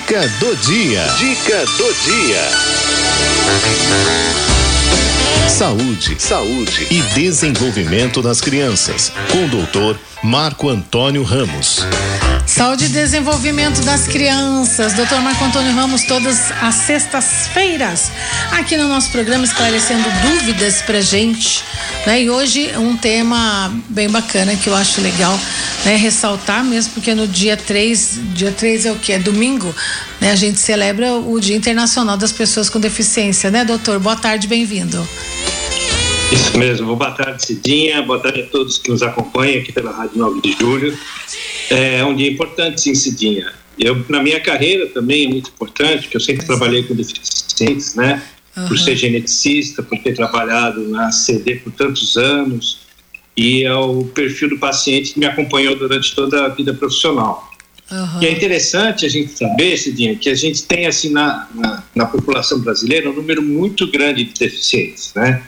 Dica do dia. Dica do dia. Saúde, saúde e desenvolvimento das crianças. Com o doutor Marco Antônio Ramos. Saúde e desenvolvimento das crianças. Doutor Marco Antônio Ramos, todas as sextas-feiras, aqui no nosso programa, esclarecendo dúvidas pra gente. Né? E hoje um tema bem bacana que eu acho legal né, ressaltar mesmo, porque no dia 3, dia 3 é o que? É domingo, né? A gente celebra o Dia Internacional das Pessoas com Deficiência, né, doutor? Boa tarde, bem-vindo. Isso mesmo, boa tarde, Cidinha, boa tarde a todos que nos acompanham aqui pela Rádio 9 de Julho. É um dia importante, sim, Cidinha. Eu, na minha carreira também é muito importante, porque eu sempre trabalhei com deficientes, né? Uhum. Por ser geneticista, por ter trabalhado na CD por tantos anos, e é o perfil do paciente que me acompanhou durante toda a vida profissional. Uhum. E é interessante a gente saber, Cidinha, que a gente tem assim na, na, na, população brasileira um número muito grande de deficientes, né?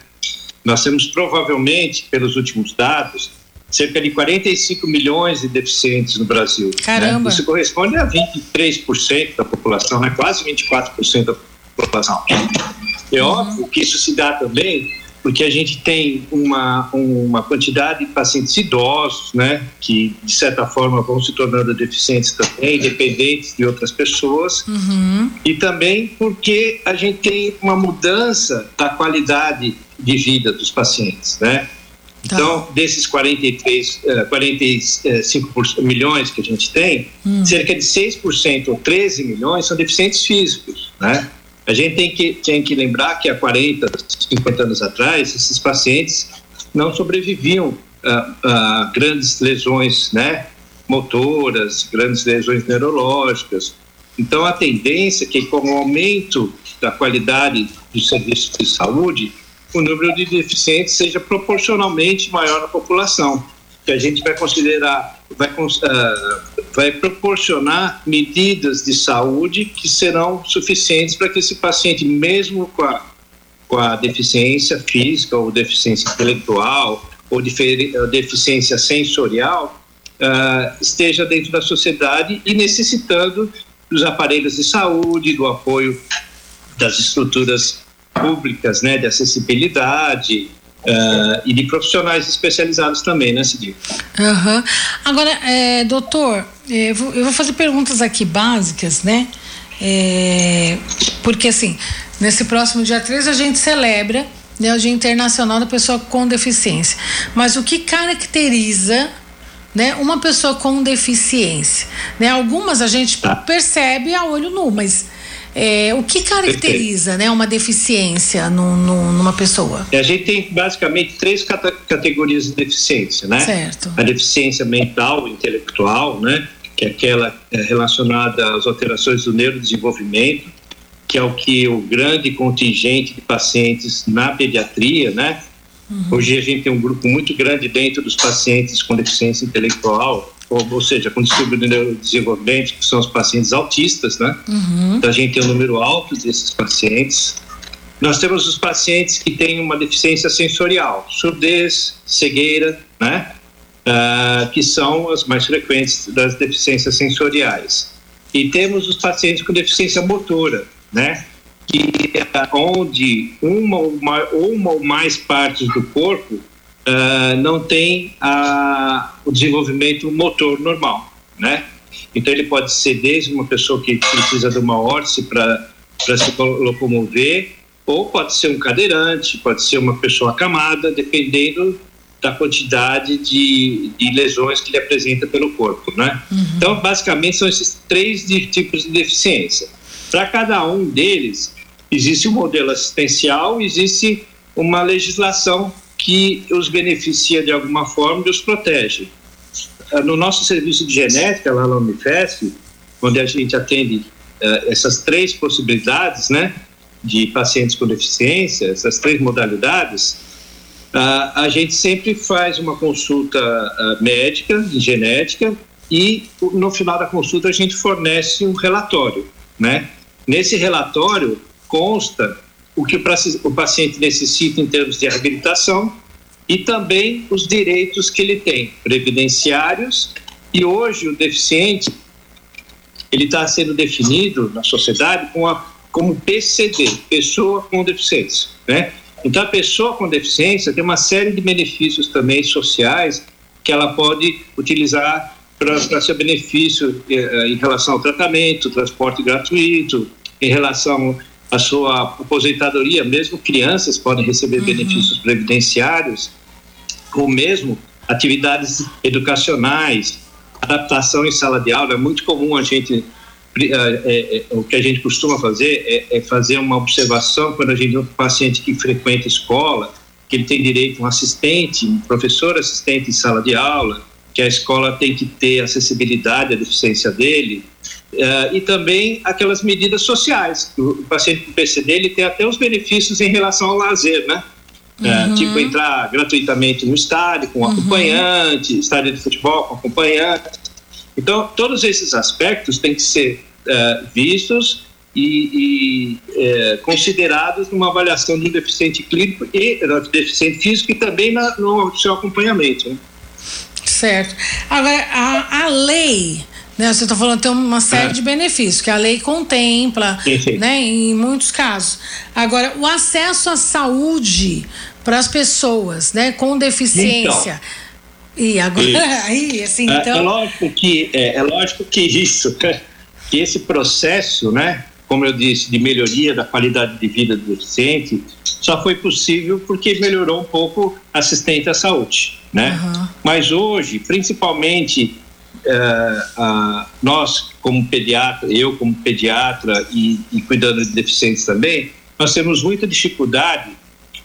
Nós temos provavelmente, pelos últimos dados, cerca de 45 milhões de deficientes no Brasil. Né? Caramba! Né? Isso corresponde a 23% da população, né? quase 24% da população. É uhum. óbvio que isso se dá também porque a gente tem uma, uma quantidade de pacientes idosos, né, que de certa forma vão se tornando deficientes também, dependentes de outras pessoas, uhum. e também porque a gente tem uma mudança da qualidade de vida dos pacientes, né? Tá. Então, desses 43, 45 eh, milhões que a gente tem, hum. cerca de 6% ou 13 milhões são deficientes físicos, né? A gente tem que, tem que lembrar que há 40, 50 anos atrás, esses pacientes não sobreviviam a, a grandes lesões né, motoras, grandes lesões neurológicas. Então, a tendência é que, com o aumento da qualidade dos serviços de saúde, o número de deficientes seja proporcionalmente maior na população, que a gente vai considerar, vai, uh, vai proporcionar medidas de saúde que serão suficientes para que esse paciente, mesmo com a, com a deficiência física ou deficiência intelectual ou deficiência sensorial, uh, esteja dentro da sociedade e necessitando dos aparelhos de saúde, do apoio das estruturas públicas, né, de acessibilidade uh, e de profissionais especializados também, né, Cidinho? Uhum. Agora, é, doutor, é, eu vou, eu vou, fazer perguntas aqui básicas, né? É, porque assim, nesse próximo dia 13 a gente celebra né, o Dia Internacional da Pessoa com Deficiência. Mas o que caracteriza né, uma pessoa com deficiência? Né? Algumas a gente tá. percebe a olho nu, mas é, o que caracteriza né, uma deficiência numa pessoa? A gente tem basicamente três categorias de deficiência, né? Certo. A deficiência mental, intelectual, né? Que é aquela é, relacionada às alterações do neurodesenvolvimento, que é o que o grande contingente de pacientes na pediatria, né? Uhum. Hoje a gente tem um grupo muito grande dentro dos pacientes com deficiência intelectual, ou, seja, com distúrbio de neurodesenvolvimento, que são os pacientes autistas, né? Uhum. Então a gente tem um número alto desses pacientes. Nós temos os pacientes que têm uma deficiência sensorial, surdez, cegueira, né? Uh, que são as mais frequentes das deficiências sensoriais. E temos os pacientes com deficiência motora, né? Que é onde uma ou, mais, uma ou mais partes do corpo uh, não tem a, o desenvolvimento motor normal, né? Então ele pode ser desde uma pessoa que precisa de uma órtese para se locomover, ou pode ser um cadeirante, pode ser uma pessoa acamada, dependendo da quantidade de, de lesões que ele apresenta pelo corpo, né? Uhum. Então, basicamente, são esses três tipos de deficiência. Para cada um deles, existe um modelo assistencial, existe uma legislação que os beneficia de alguma forma e os protege. Ah, no nosso serviço de genética, lá na Unifesp, onde a gente atende uh, essas três possibilidades, né, de pacientes com deficiência, essas três modalidades, uh, a gente sempre faz uma consulta uh, médica, de genética, e no final da consulta a gente fornece um relatório, né? Nesse relatório consta o que o paciente necessita em termos de reabilitação e também os direitos que ele tem, previdenciários, e hoje o deficiente ele está sendo definido na sociedade com a, como PCD, pessoa com deficiência, né? Então a pessoa com deficiência tem uma série de benefícios também sociais que ela pode utilizar para seu benefício eh, em relação ao tratamento, transporte gratuito, em relação à sua aposentadoria, mesmo crianças podem receber uhum. benefícios previdenciários, ou mesmo atividades educacionais, adaptação em sala de aula. É muito comum a gente é, é, o que a gente costuma fazer é, é, fazer uma observação quando a gente tem um paciente que frequenta escola, que ele tem direito a um assistente, um professor assistente em sala de aula, que a escola tem que ter acessibilidade à deficiência dele, uh, e também aquelas medidas sociais. O, o paciente com PCD ele tem até os benefícios em relação ao lazer, né? É, uhum. tipo entrar gratuitamente no estádio com uhum. acompanhante, estádio de futebol com acompanhante. Então, todos esses aspectos têm que ser uh, vistos e, e considerados numa avaliação de um deficiente clínico e uh, deficiente físico e também na, no seu acompanhamento. Né? Certo. Agora, a, a lei, né, você está falando tem uma série é. de benefícios que a lei contempla, né, em muitos casos. Agora, o acesso à saúde para as pessoas, né, com deficiência. Então, e agora, aí, assim, é, então. É, lógico que é, é lógico que isso, que esse processo, né, como eu disse, de melhoria da qualidade de vida do deficiente, só foi possível porque melhorou um pouco a assistente à saúde, né? Uhum. Mas hoje, principalmente uh, nós como pediatra, eu como pediatra e, e cuidando de deficientes também, nós temos muita dificuldade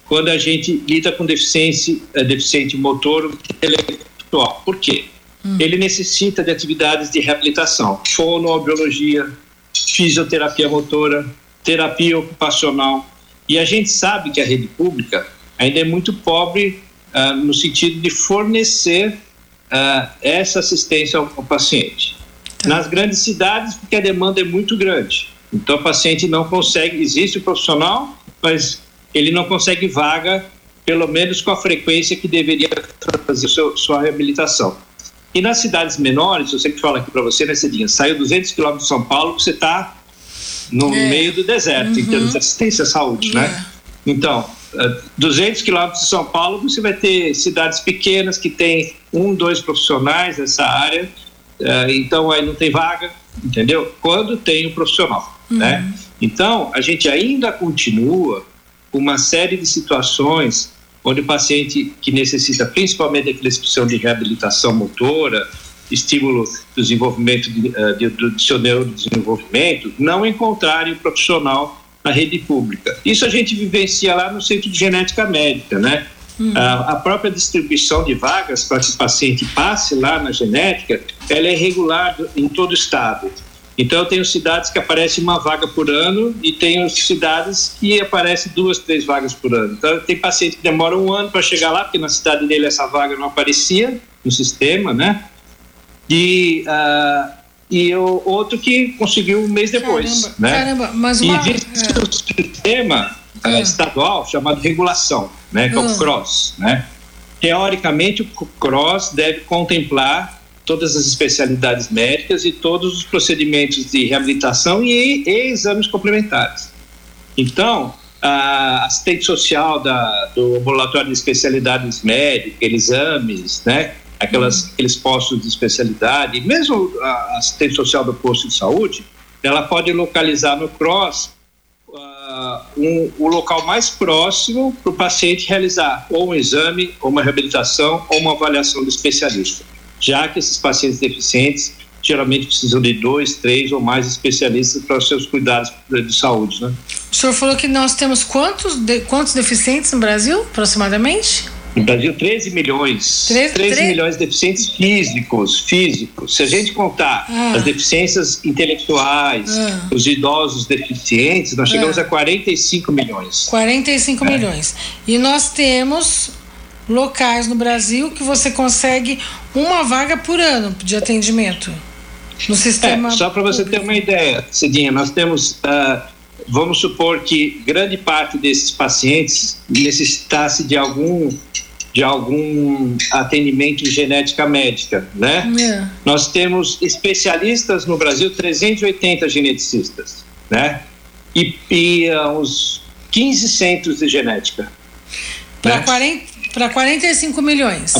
quando a gente lida com deficiência, uh, deficiente motor intelectual. Por quê? Hum. Ele necessita de atividades de reabilitação, fonoaudiologia, fisioterapia motora, terapia ocupacional. E a gente sabe que a rede pública ainda é muito pobre uh, no sentido de fornecer uh, essa assistência ao, ao paciente. Tá. Nas grandes cidades, porque a demanda é muito grande. Então, o paciente não consegue, existe o profissional, mas ele não consegue vaga, pelo menos com a frequência que deveria fazer seu, sua reabilitação. E nas cidades menores, eu sempre falo aqui para você, né, Cedinha, saiu 200 quilômetros de São Paulo, você está no é. meio do deserto, uhum. em termos de assistência à saúde, né? é. né? Então, 200 quilômetros de São Paulo, você vai ter cidades pequenas que tem um, dois profissionais nessa área, uh, então aí não tem vaga, entendeu? Quando tem um profissional, uhum. né? Então, a gente ainda continua com uma série de situações onde o paciente que necessita principalmente aquela expressão de reabilitação motora, estímulo do desenvolvimento de, eh, de, do seu neurodesenvolvimento, não encontrarem o profissional na rede pública. Isso a gente vivencia lá no Centro de Genética Médica, né? Uhum. A, a, própria distribuição de vagas para que o paciente passe lá na genética, ela é regular em todo o estado. Então, eu tenho cidades que aparece uma vaga por ano e tenho cidades que aparecem duas, três vagas por ano. Então, tem paciente que demora um ano para chegar lá, porque na cidade dele essa vaga não aparecia no sistema, né? E, uh, e o outro que conseguiu um mês depois, caramba, né? Caramba, mas uma... Existe é. um sistema uh, estadual chamado regulação, né? Que é o ah. CROSS, né? Teoricamente, o CROSS deve contemplar todas as especialidades médicas e todos os procedimentos de reabilitação e, e exames complementares. Então, a assistente social da, do ambulatório de especialidades médicas, exames, né? Aquelas. Aqueles postos de especialidade, mesmo a assistente social do posto de saúde, ela pode localizar no CROSS uh, um, o local mais próximo para o paciente realizar ou um exame, ou uma reabilitação, ou uma avaliação do especialista já que esses pacientes deficientes geralmente precisam de dois, três ou mais especialistas para os seus cuidados de saúde, né? O senhor falou que nós temos quantos, de, quantos deficientes no Brasil, aproximadamente? No Brasil, 13 milhões. 13, 13 3... milhões de deficientes físicos, físicos. Se a gente contar ah. as deficiências intelectuais, ah. os idosos deficientes, nós chegamos ah. a 45 milhões. 45 é. milhões. E nós temos locais no Brasil que você consegue uma vaga por ano de atendimento no sistema. É, só para você ter uma ideia, Cidinha, nós temos, uh, vamos supor que grande parte desses pacientes necessitasse de algum de algum atendimento em genética médica, né? É. Nós temos especialistas no Brasil, 380 geneticistas, né? E, e uh, uns 15 centros de genética. Para né? 45 milhões.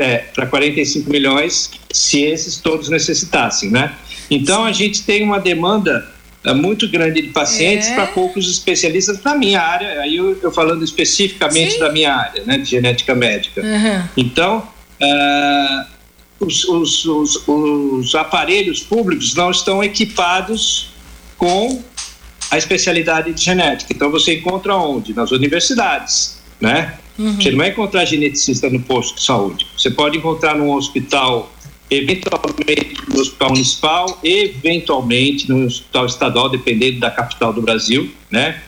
É, para 45 milhões, se esses todos necessitassem, né? Então a gente tem uma demanda muito grande de pacientes é. para poucos especialistas na minha área, aí eu, eu falando especificamente Sim. da minha área, né, de genética médica. Uhum. Então, uh, os, os, os, os, aparelhos públicos não estão equipados com a especialidade de genética. Então, você encontra onde? Nas universidades, né? Uhum. Você não vai encontrar geneticista no posto de saúde. Você pode encontrar num hospital eventualmente no hospital municipal, eventualmente no hospital estadual, dependendo da capital do Brasil, né?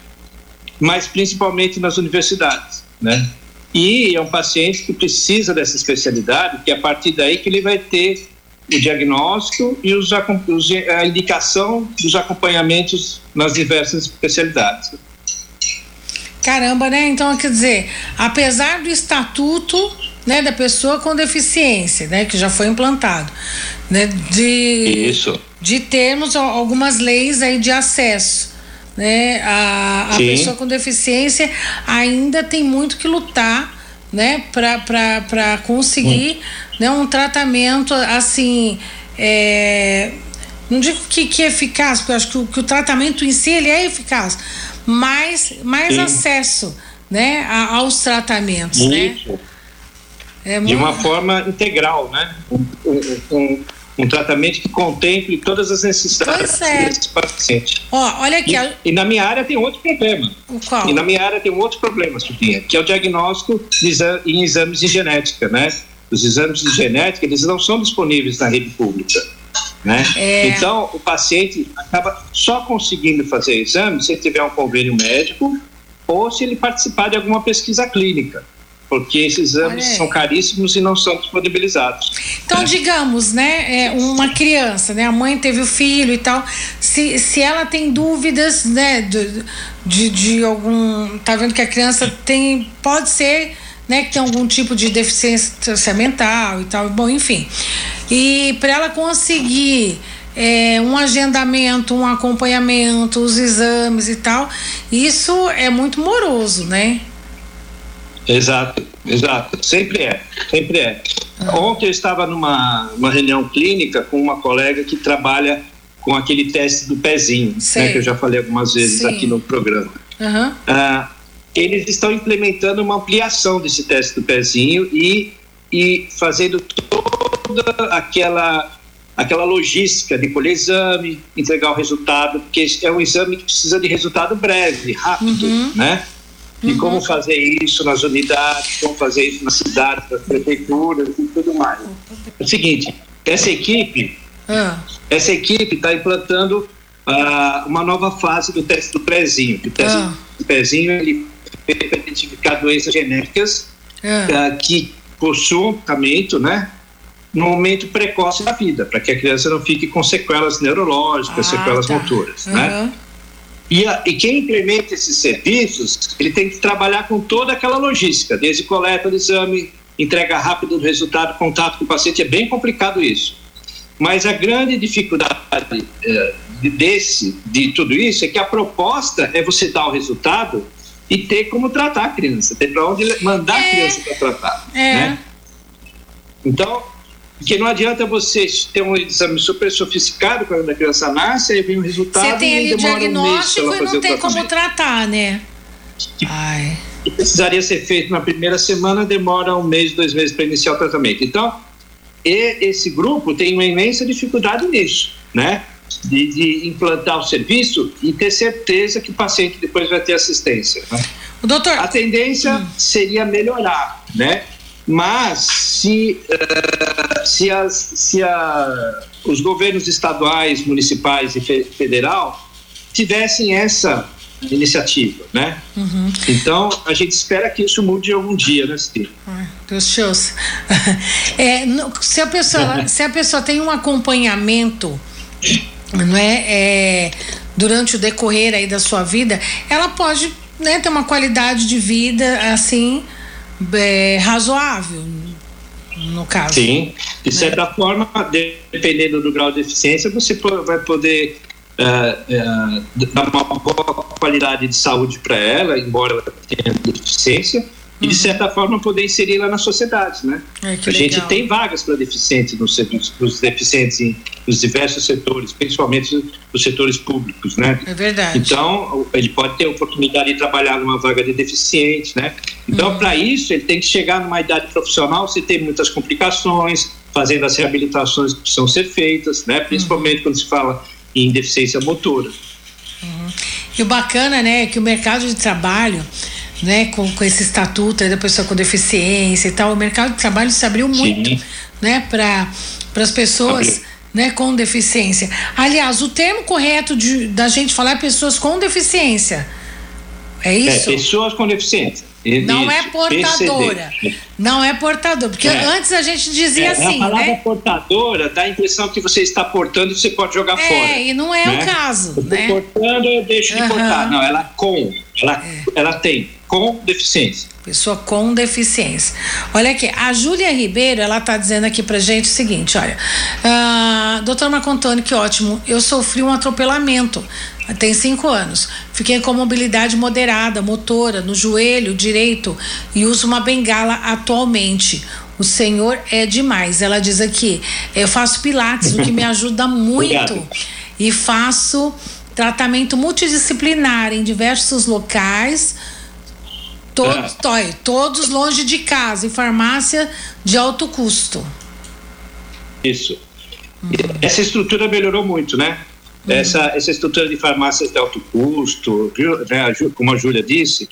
Mas principalmente nas universidades, né? E é um paciente que precisa dessa especialidade, que é a partir daí que ele vai ter o diagnóstico e os, a indicação dos acompanhamentos nas diversas especialidades. Caramba, né? Então, quer dizer, apesar do estatuto né, da pessoa com deficiência, né, que já foi implantado, né, de Isso. de termos algumas leis aí de acesso, né, a, a pessoa com deficiência ainda tem muito que lutar, né, para conseguir, hum. né, um tratamento assim, é, não digo que, que é eficaz, porque eu acho que o, que o tratamento em si ele é eficaz, mas mais Sim. acesso, né, a, aos tratamentos, né? Isso. né? É de uma forma integral, né? Um, um, um, tratamento que contemple todas as necessidades é. desse paciente. Ó, olha aqui. E, e, na minha área tem outro problema. O qual? E na minha área tem um outro problema, Sofia, que é o diagnóstico em exames de genética, né? Os exames de genética, eles não são disponíveis na rede pública. Né? É. Então, o paciente acaba só conseguindo fazer exame se ele tiver um convênio médico ou se ele participar de alguma pesquisa clínica porque esses exames são caríssimos e não são disponibilizados. Então, digamos, né, é uma criança, né, a mãe teve o filho e tal, se, se ela tem dúvidas, né, de, de, de algum, tá vendo que a criança tem, pode ser, né, que tem algum tipo de deficiência mental e tal, bom, enfim, e para ela conseguir é, um agendamento, um acompanhamento, os exames e tal, isso é muito moroso, né? Exato, exato. Sempre é, sempre é. Ah. Ontem eu estava numa uma reunião clínica com uma colega que trabalha com aquele teste do pezinho, né, que eu já falei algumas vezes Sim. aqui no programa. Uhum. Ah, eles estão implementando uma ampliação desse teste do pezinho e, e fazendo toda aquela aquela logística de colher exame, entregar o resultado, porque é um exame que precisa de resultado breve, rápido, uhum. né? De uhum. como fazer isso nas unidades, como fazer isso nas cidades, nas prefeituras e tudo mais. É o seguinte, essa equipe, uhum. essa equipe está implantando uh, uma nova fase do teste do pezinho. O teste uhum. do pezinho ele para identificar doenças genéticas uh, que possuam tratamento, né? No momento precoce da vida, para que a criança não fique com sequelas neurológicas, ah, sequelas tá. motoras, né? E, a, e, quem implementa esses serviços, ele tem que trabalhar com toda aquela logística, desde coleta do exame, entrega rápida do resultado, contato com o paciente, é bem complicado isso. Mas a grande dificuldade eh, desse, de tudo isso, é que a proposta é você dar o resultado e ter como tratar a criança, ter para onde mandar é. a criança para tratar. É. Né? Então, porque não adianta você ter um exame super sofisticado quando a criança nasce, aí vem o resultado. Você tem ali o diagnóstico um e não tem como tratar, né? Ai. que precisaria ser feito na primeira semana, demora um mês, dois meses para iniciar o tratamento. Então, esse grupo tem uma imensa dificuldade nisso, né? De, de, implantar o serviço e ter certeza que o paciente depois vai ter assistência. Né? O doutor. A tendência hum. seria melhorar, né? Mas se, uh, se, as, se a, os governos estaduais, municipais e fe, federal tivessem essa iniciativa, né? Uhum. Então a gente espera que isso mude algum dia, né, Steve? Deus shows. É, se a pessoa, se a pessoa tem um acompanhamento, não é, é, durante o decorrer aí da sua vida, ela pode, né, ter uma qualidade de vida assim é, razoável, no caso. Sim, de certa né? forma, dependendo do grau de eficiência, você vai poder uh, uh, dar uma boa qualidade de saúde para ela, embora ela tenha deficiência e de certa forma poder inseri-la na sociedade, né? A gente tem vagas para deficientes nos, nos deficientes em, nos diversos setores, principalmente nos setores públicos, né? É verdade. Então ele pode ter a oportunidade de trabalhar numa vaga de deficiente, né? Então uhum. para isso ele tem que chegar numa idade profissional, se tem muitas complicações, fazendo as reabilitações que precisam ser feitas, né? Principalmente uhum. quando se fala em deficiência motora. Uhum. E o bacana, né, é que o mercado de trabalho né, com, com esse estatuto da pessoa com deficiência e tal, o mercado de trabalho se abriu muito, Sim. né, para as pessoas, né, com deficiência. Aliás, o termo correto de, da gente falar é pessoas com deficiência. É, é isso? É, pessoas com deficiência. Não é portadora. PCD. Não é portadora. Porque é. antes a gente dizia é, assim. A palavra né? portadora dá a impressão que você está portando e você pode jogar é, fora. É, e não é né? o caso. Né? portando, eu deixo uhum. de portar. Não, ela com. Ela, é. ela tem com deficiência. Pessoa com deficiência. Olha aqui, a Júlia Ribeiro, ela tá dizendo aqui pra gente o seguinte, olha. Uh, doutor Marco Antônio, que ótimo. Eu sofri um atropelamento tem cinco anos. Fiquei com mobilidade moderada, motora, no joelho direito e uso uma bengala atualmente. O senhor é demais. Ela diz aqui: eu faço pilates, o que me ajuda muito. e faço tratamento multidisciplinar em diversos locais. Todos, é. todos longe de casa, e farmácia de alto custo. Isso. Essa estrutura melhorou muito, né? Uhum. Essa, essa estrutura de farmácias de alto custo, né, como a Júlia disse,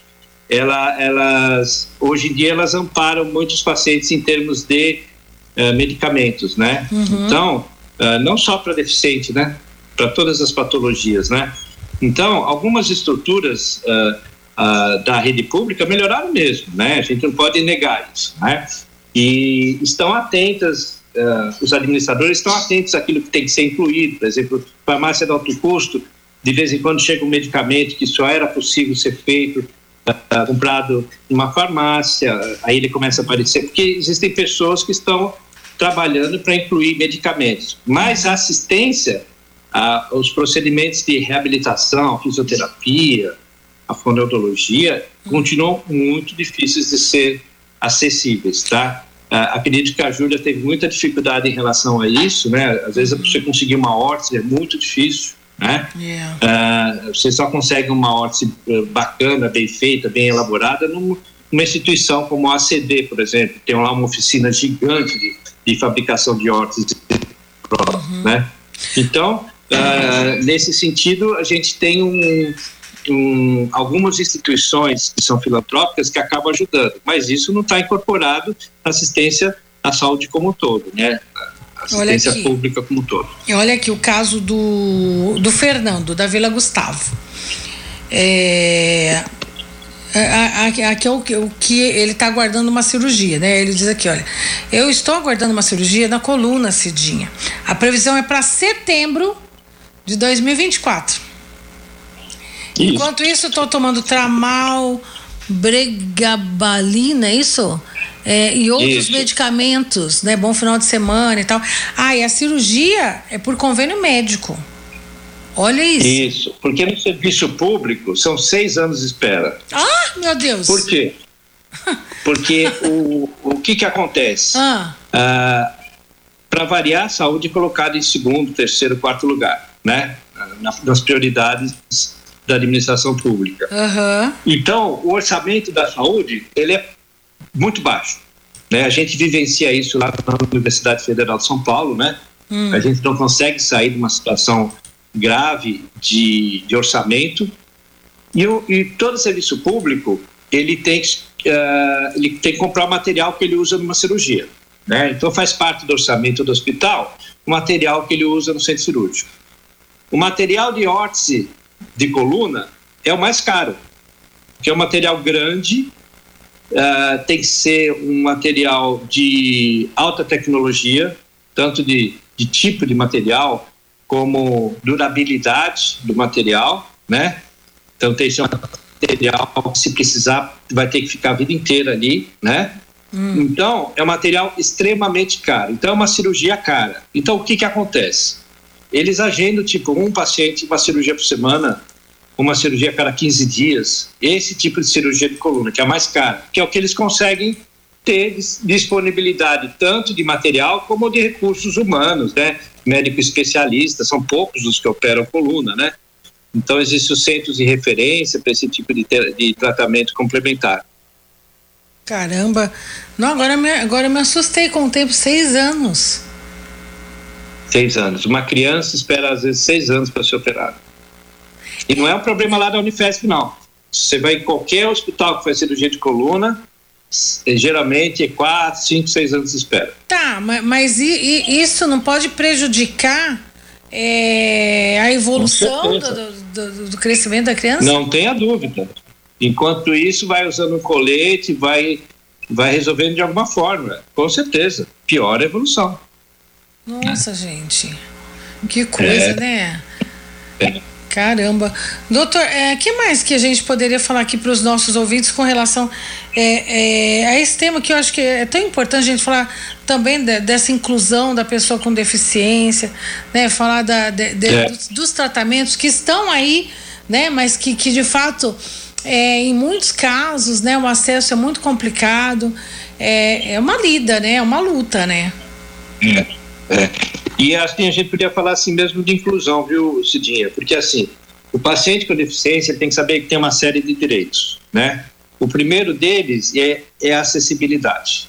ela, elas, hoje em dia elas amparam muitos pacientes em termos de uh, medicamentos, né? Uhum. Então, uh, não só para deficiente, né? Para todas as patologias, né? Então, algumas estruturas uh, da rede pública melhoraram mesmo, né? A gente não pode negar isso, né? E estão atentas uh, os administradores estão atentos àquilo que tem que ser incluído. Por exemplo, farmácia de alto custo, de vez em quando chega um medicamento que só era possível ser feito, uh, comprado em uma farmácia, aí ele começa a aparecer, porque existem pessoas que estão trabalhando para incluir medicamentos. Mas a assistência, uh, os procedimentos de reabilitação, fisioterapia, a fonoaudiologia, continuam muito difíceis de ser acessíveis, tá? Uh, acredito que a Júlia teve muita dificuldade em relação a isso, né? Às vezes você conseguir uma órtese é muito difícil, né? Yeah. Uh, você só consegue uma órtese eh, bacana, bem feita, bem elaborada numa instituição como a ACD, por exemplo, tem lá uma oficina gigante de, de fabricação de órteses, uhum. né? Então, uh, nesse sentido, a gente tem um, um, algumas instituições que são filantrópicas que acabam ajudando, mas isso não está incorporado na assistência à saúde como um todo, né? Assistência pública como um todo. E olha aqui o caso do, do Fernando, da Vila Gustavo. É, aqui é o que ele está aguardando uma cirurgia, né? Ele diz aqui, olha, eu estou aguardando uma cirurgia na coluna, Cidinha. A previsão é para setembro de 2024. Isso. Enquanto isso, estou tomando tramal, bregabalina, é isso? É, e outros isso. medicamentos, né? Bom final de semana e tal. Ah, e a cirurgia é por convênio médico. Olha isso. Isso, porque no serviço público são seis anos de espera. Ah, meu Deus! Por quê? Porque o, o que que acontece? Ah. ah Para variar, a saúde é colocada em segundo, terceiro, quarto lugar, né? nas prioridades da administração pública. Uhum. Então, o orçamento da saúde ele é muito baixo. Né? A gente vivencia isso lá na Universidade Federal de São Paulo, né? Hum. A gente não consegue sair de uma situação grave de, de orçamento e, o, e todo serviço público ele tem, uh, ele tem que comprar o material que ele usa numa cirurgia. Né? Então faz parte do orçamento do hospital o material que ele usa no centro cirúrgico. O material de órtese de coluna é o mais caro, que é um material grande, uh, tem que ser um material de alta tecnologia, tanto de, de tipo de material como durabilidade do material, né? Então tem que ser material que, se precisar, vai ter que ficar a vida inteira ali, né? Hum. Então, é um material extremamente caro. Então, é uma cirurgia cara. Então, o que, que acontece? Eles agendam, tipo, um paciente, uma cirurgia por semana, uma cirurgia a cada 15 dias. Esse tipo de cirurgia de coluna, que é a mais cara, que é o que eles conseguem ter disponibilidade tanto de material como de recursos humanos, né? Médico especialista, são poucos os que operam coluna, né? Então, existem os centros de referência para esse tipo de, de tratamento complementar. Caramba! Não, agora me, agora me assustei com o tempo, seis anos. Seis anos. Uma criança espera às vezes seis anos para ser operada. E não é um problema lá da Unifesp, não. Você vai em qualquer hospital que faz cirurgia de coluna, é, geralmente é quatro, cinco, seis anos de espera. Tá, mas, isso não pode prejudicar é, a evolução do, do, do, crescimento da criança? Não tenha dúvida. Enquanto isso, vai usando um colete, vai, vai resolvendo de alguma forma. Com certeza. Pior a evolução. Nossa, gente. Que coisa, é. né? É. Caramba. Doutor, o é, que mais que a gente poderia falar aqui para os nossos ouvintes com relação é, é, a esse tema que eu acho que é tão importante a gente falar também de, dessa inclusão da pessoa com deficiência, né? Falar da, de, de, é. dos, dos, tratamentos que estão aí, né? Mas que, que de fato, é, em muitos casos, né? O acesso é muito complicado. É, é uma lida, né? É uma luta, né? É, é. E assim, a gente podia falar assim mesmo de inclusão, viu, Cidinha? Porque assim, o paciente com deficiência tem que saber que tem uma série de direitos, né? O primeiro deles é, é a acessibilidade,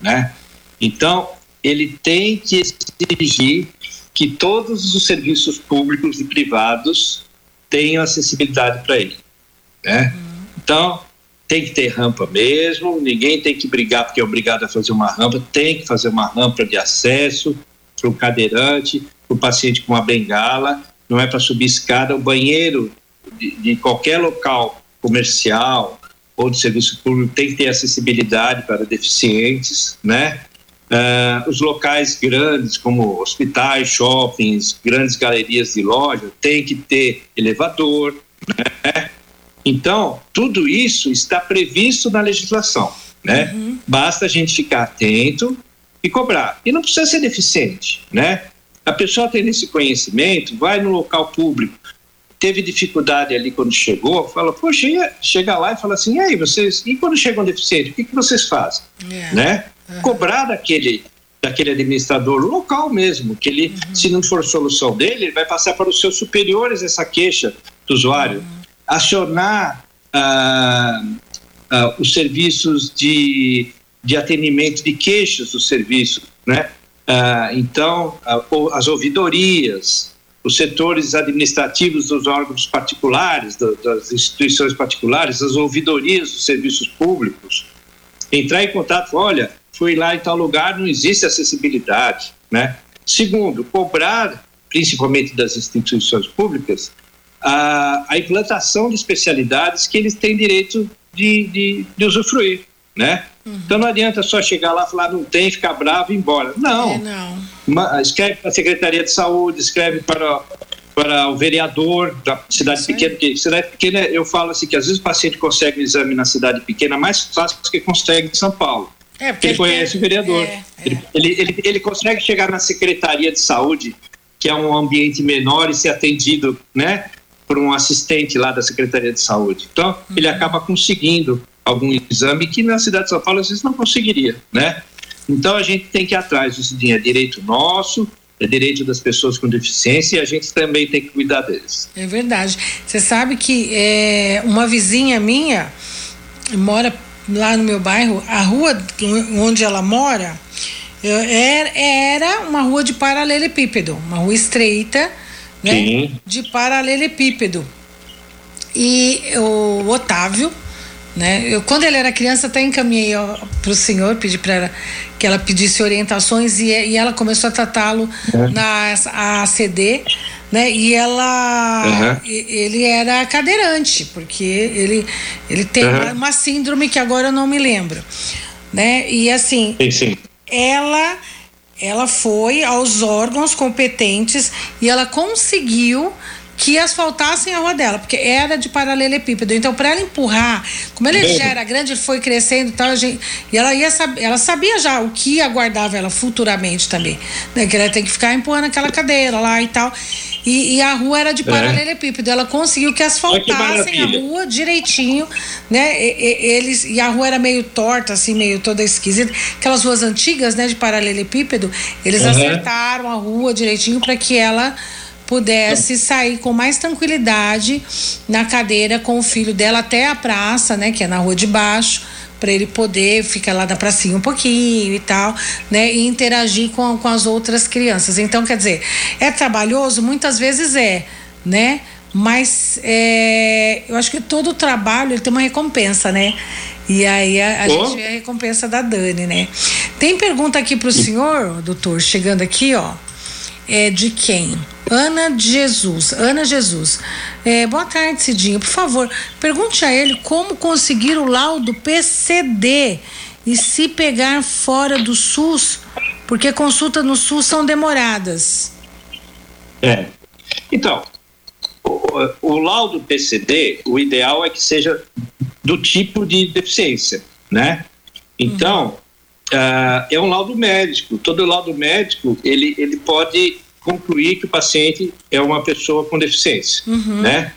né? Então, ele tem que exigir que todos os serviços públicos e privados tenham acessibilidade para ele, né? Então, tem que ter rampa mesmo, ninguém tem que brigar porque é obrigado a fazer uma rampa, tem que fazer uma rampa de acesso, para o cadeirante, para o paciente com uma bengala, não é para subir escada. O banheiro de, de, qualquer local comercial ou de serviço público tem que ter acessibilidade para deficientes, né? Uh, os locais grandes, como hospitais, shoppings, grandes galerias de loja, tem que ter elevador, né? Então, tudo isso está previsto na legislação, né? Uhum. Basta a gente ficar atento e cobrar. E não precisa ser deficiente, né? A pessoa tem esse conhecimento, vai no local público, teve dificuldade ali quando chegou, fala, poxa, chega lá e fala assim, e aí, vocês, e quando chegam deficientes, o que, que vocês fazem? Yeah. Né? Uhum. Cobrar daquele, daquele administrador local mesmo, que ele, uhum. se não for solução dele, ele vai passar para os seus superiores essa queixa do usuário. Uhum. Acionar ah, ah, os serviços de de atendimento de queixas do serviço, né? Ah, então, as ouvidorias, os setores administrativos dos órgãos particulares, das instituições particulares, as ouvidorias dos serviços públicos, entrar em contato, olha, fui lá em tal lugar, não existe acessibilidade, né? Segundo, cobrar, principalmente das instituições públicas, a, a implantação de especialidades que eles têm direito de, de, de usufruir, né? Uhum. Então não adianta só chegar lá, falar não tem, ficar bravo e ir embora. Não. É, não. Uma, escreve para a Secretaria de Saúde, escreve para, para o vereador da cidade pequena, porque cidade pequena eu falo assim que às vezes o paciente consegue o exame na cidade pequena mais fácil do que consegue em São Paulo. É, porque ele, ele conhece o vereador. É, ele, é. ele, ele, ele consegue chegar na Secretaria de Saúde, que é um ambiente menor, e ser atendido, né? Por um assistente lá da Secretaria de Saúde. Então, uhum. ele acaba conseguindo algum exame que na cidade de São Paulo às vezes não conseguiria, né? Então a gente tem que ir atrás disso, é direito nosso, é direito das pessoas com deficiência e a gente também tem que cuidar deles. É verdade. Você sabe que é, uma vizinha minha mora lá no meu bairro, a rua onde ela mora era, era uma rua de paralelepípedo, uma rua estreita, né? Sim. De paralelepípedo. E o Otávio, né? Eu, quando ele era criança, até encaminhei para o senhor, pedi para ela que ela pedisse orientações e, e ela começou a tratá-lo uhum. na ACD, né? E ela, uhum. ele era cadeirante, porque ele, ele tem uhum. uma síndrome que agora eu não me lembro, né? E assim, sim, sim. ela, ela foi aos órgãos competentes e ela conseguiu que asfaltassem a rua dela, porque era de paralelepípedo. Então, para ela empurrar, como ela já era grande, ele foi crescendo e tal, gente, e ela ia ela sabia já o que aguardava ela futuramente também, né? Que ela tem que ficar empurrando aquela cadeira lá e tal. E, e a rua era de é. paralelepípedo. Ela conseguiu que asfaltassem a rua direitinho, né? E, e, eles, e a rua era meio torta, assim, meio toda esquisita. Aquelas ruas antigas, né, de paralelepípedo, eles uhum. acertaram a rua direitinho para que ela pudesse sair com mais tranquilidade na cadeira com o filho dela até a praça, né, que é na rua de baixo, para ele poder ficar lá da pracinha um pouquinho e tal, né, e interagir com, com as outras crianças. Então, quer dizer, é trabalhoso? Muitas vezes é, né? Mas é, eu acho que todo trabalho ele tem uma recompensa, né? E aí a, a oh. gente vê a recompensa da Dani, né? Tem pergunta aqui para o senhor, doutor, chegando aqui, ó. É de quem? Ana Jesus. Ana Jesus. É, boa tarde, Cidinho. Por favor, pergunte a ele como conseguir o laudo PCD e se pegar fora do SUS, porque consultas no SUS são demoradas. É. Então, o, o laudo PCD, o ideal é que seja do tipo de deficiência, né? Então, uhum. uh, é um laudo médico. Todo laudo médico, ele, ele pode concluir que o paciente é uma pessoa com deficiência, uhum. né?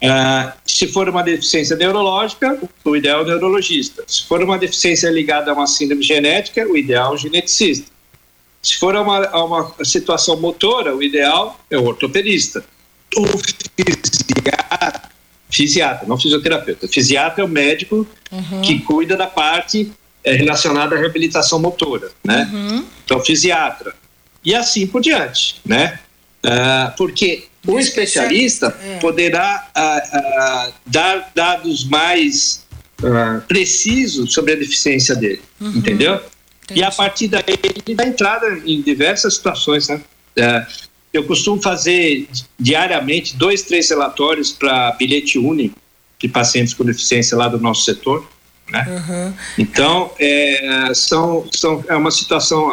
Uh, se for uma deficiência neurológica, o ideal é o neurologista. Se for uma deficiência ligada a uma síndrome genética, o ideal é o geneticista. Se for uma, uma situação motora, o ideal é o ortopedista. O fisiatra, fisiatra, não fisioterapeuta. Fisiatra é o médico uhum. que cuida da parte é, relacionada à reabilitação motora, né? Uhum. Então, fisiatra e assim por diante, né? Uh, porque o especialista é. poderá uh, uh, dar dados mais precisos sobre a deficiência dele, uhum. entendeu? Entendi. E a partir daí ele dá entrada em diversas situações, né? eu costumo fazer diariamente dois, três relatórios para bilhete único de pacientes com deficiência lá do nosso setor. Né? Uhum. Então, é, são, são, é uma situação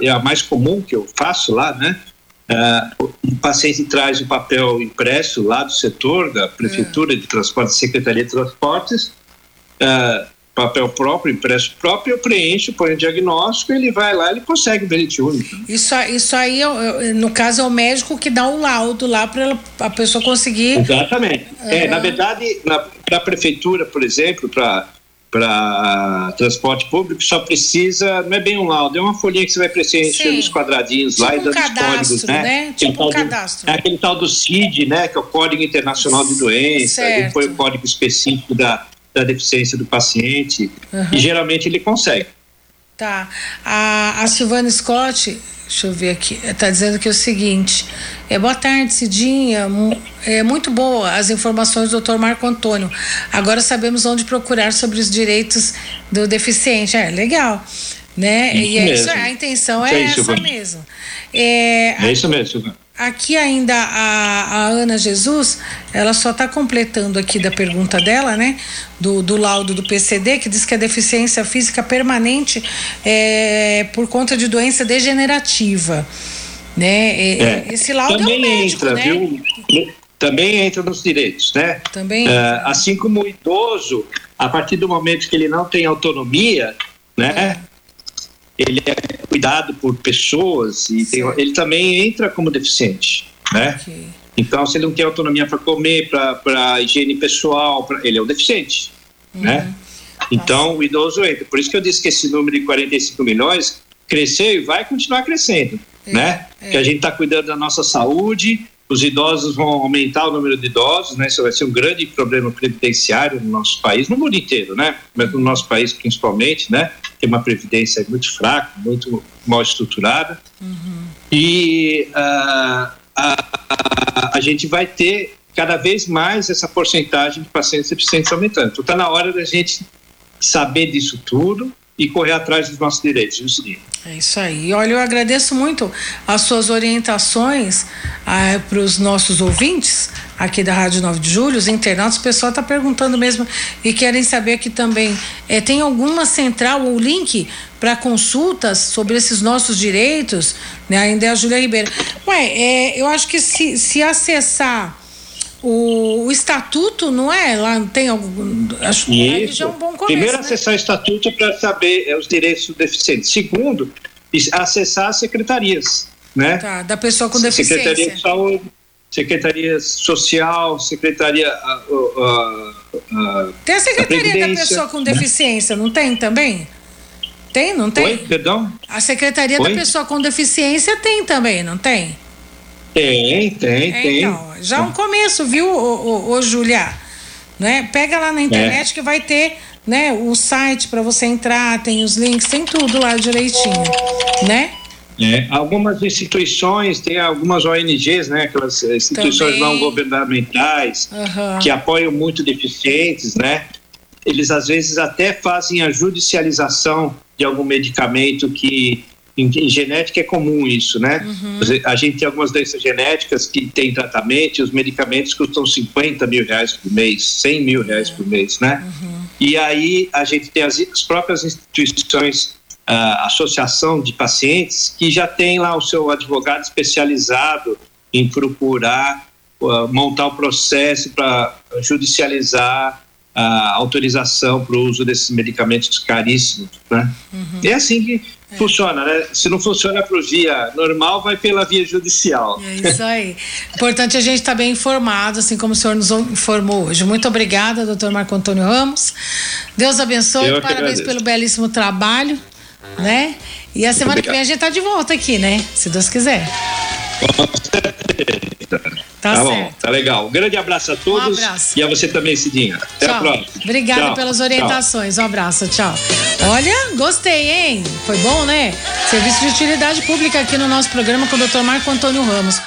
é a mais comum que eu faço lá, né? Uh, o paciente traz o papel impresso lá do setor, da Prefeitura de Transportes, Secretaria de Transportes, uh, papel próprio, impresso próprio, eu preencho, ponho o diagnóstico, ele vai lá, ele consegue o bilhete único. Isso, isso aí, no caso, é o médico que dá o laudo lá para a pessoa conseguir. Exatamente. Uhum. É, na verdade, para a prefeitura, por exemplo, para para transporte público só precisa, não é bem um laudo, é uma folhinha que você vai preencher os quadradinhos tipo lá e dando um os códigos, né? né? Tipo um cadastro. Do, é aquele tal do CID, né? Que é o Código Internacional de Doença, ele põe o código específico da, da deficiência do paciente uhum. e geralmente ele consegue. Tá. A, a Silvana Scott Deixa eu ver aqui. Está dizendo que é o seguinte. É, boa tarde, Cidinha. É muito boa as informações do Dr. Marco Antônio. Agora sabemos onde procurar sobre os direitos do deficiente. É legal. Né? Isso e é isso, a intenção é, é essa mesmo. É, é isso mesmo, Aqui ainda a, a Ana Jesus, ela só está completando aqui da pergunta dela, né? Do, do laudo do PCD, que diz que a deficiência física permanente é por conta de doença degenerativa. Né? É, é. Esse laudo Também é um médico, entra, né? Viu? Também entra nos direitos, né? Também. Uh, assim como o idoso, a partir do momento que ele não tem autonomia, né? É ele é cuidado por pessoas e tem, ele também entra como deficiente, né? Okay. Então, se ele não tem autonomia para comer, para higiene pessoal, pra, ele é um deficiente, uhum. né? Então, o idoso entra. Por isso que eu disse que esse número de 45 milhões cresceu e vai continuar crescendo, é, né? É. Que a gente está cuidando da nossa saúde, os idosos vão aumentar o número de idosos, né? Isso vai ser um grande problema previdenciário no nosso país, no mundo inteiro, né? Mas no nosso país principalmente, né? Tem uma previdência muito fraca, muito mal estruturada. Uhum. E uh, a, a, a, gente vai ter cada vez mais essa porcentagem de pacientes deficientes aumentando. Então está na hora da gente saber disso tudo e correr atrás dos nossos direitos, Justiça. É isso aí. Olha, eu agradeço muito as suas orientações ah, para os nossos ouvintes, aqui da Rádio 9 de Julho, os internautas, o pessoal está perguntando mesmo e querem saber aqui também. É, tem alguma central ou link para consultas sobre esses nossos direitos? Né? Ainda é a Júlia Ribeiro. Ué, é, eu acho que se, se acessar o, o, estatuto, não é? Lá tem algum. Acho que já é um bom começo. Primeiro, né? acessar o estatuto para saber é, os direitos do deficiente. Segundo, acessar as secretarias, né? Tá, da pessoa com deficiência. Secretaria de Saúde, Secretaria Social, Secretaria. Uh, uh, uh, tem a Secretaria da Pessoa com? Deficiência, não tem também? Tem, não tem? Oi, perdão? A Secretaria Oi? da Pessoa com Deficiência tem também, não tem? Tem, tem, é, tem. Então, já é um começo, viu, ô, ô, ô Júlia? Né? Pega lá na internet é. que vai ter né, o site para você entrar, tem os links, tem tudo lá direitinho, né? É, algumas instituições, tem algumas ONGs, né, aquelas instituições Também. não governamentais uhum. que apoiam muito deficientes, né? Eles às vezes até fazem a judicialização de algum medicamento que em, em genética é comum isso, né? Uhum. A gente tem algumas doenças genéticas que tem tratamento e os medicamentos custam 50 mil reais por mês, 100 mil reais por mês, né? Uhum. E aí a gente tem as, as próprias instituições a associação de pacientes que já tem lá o seu advogado especializado em procurar uh, montar o processo para judicializar a autorização para o uso desses medicamentos caríssimos, né? Uhum. É assim que é. Funciona, né? Se não funciona por via normal, vai pela via judicial. É isso aí. Importante a gente estar tá bem informado, assim como o senhor nos informou hoje. Muito obrigada, doutor Marco Antônio Ramos. Deus abençoe, Eu parabéns pelo belíssimo trabalho né? E a semana que vem a gente tá de volta aqui, né? Se Deus quiser. Com certeza. Tá, tá bom, tá legal. Um grande abraço a todos. Um abraço. E a você também, Cidinha. Até tchau. a próxima. Obrigada tchau. pelas orientações. Tchau. Um abraço, tchau. Olha, gostei, hein? Foi bom, né? Serviço de utilidade pública aqui no nosso programa com o Dr. Marco Antônio Ramos.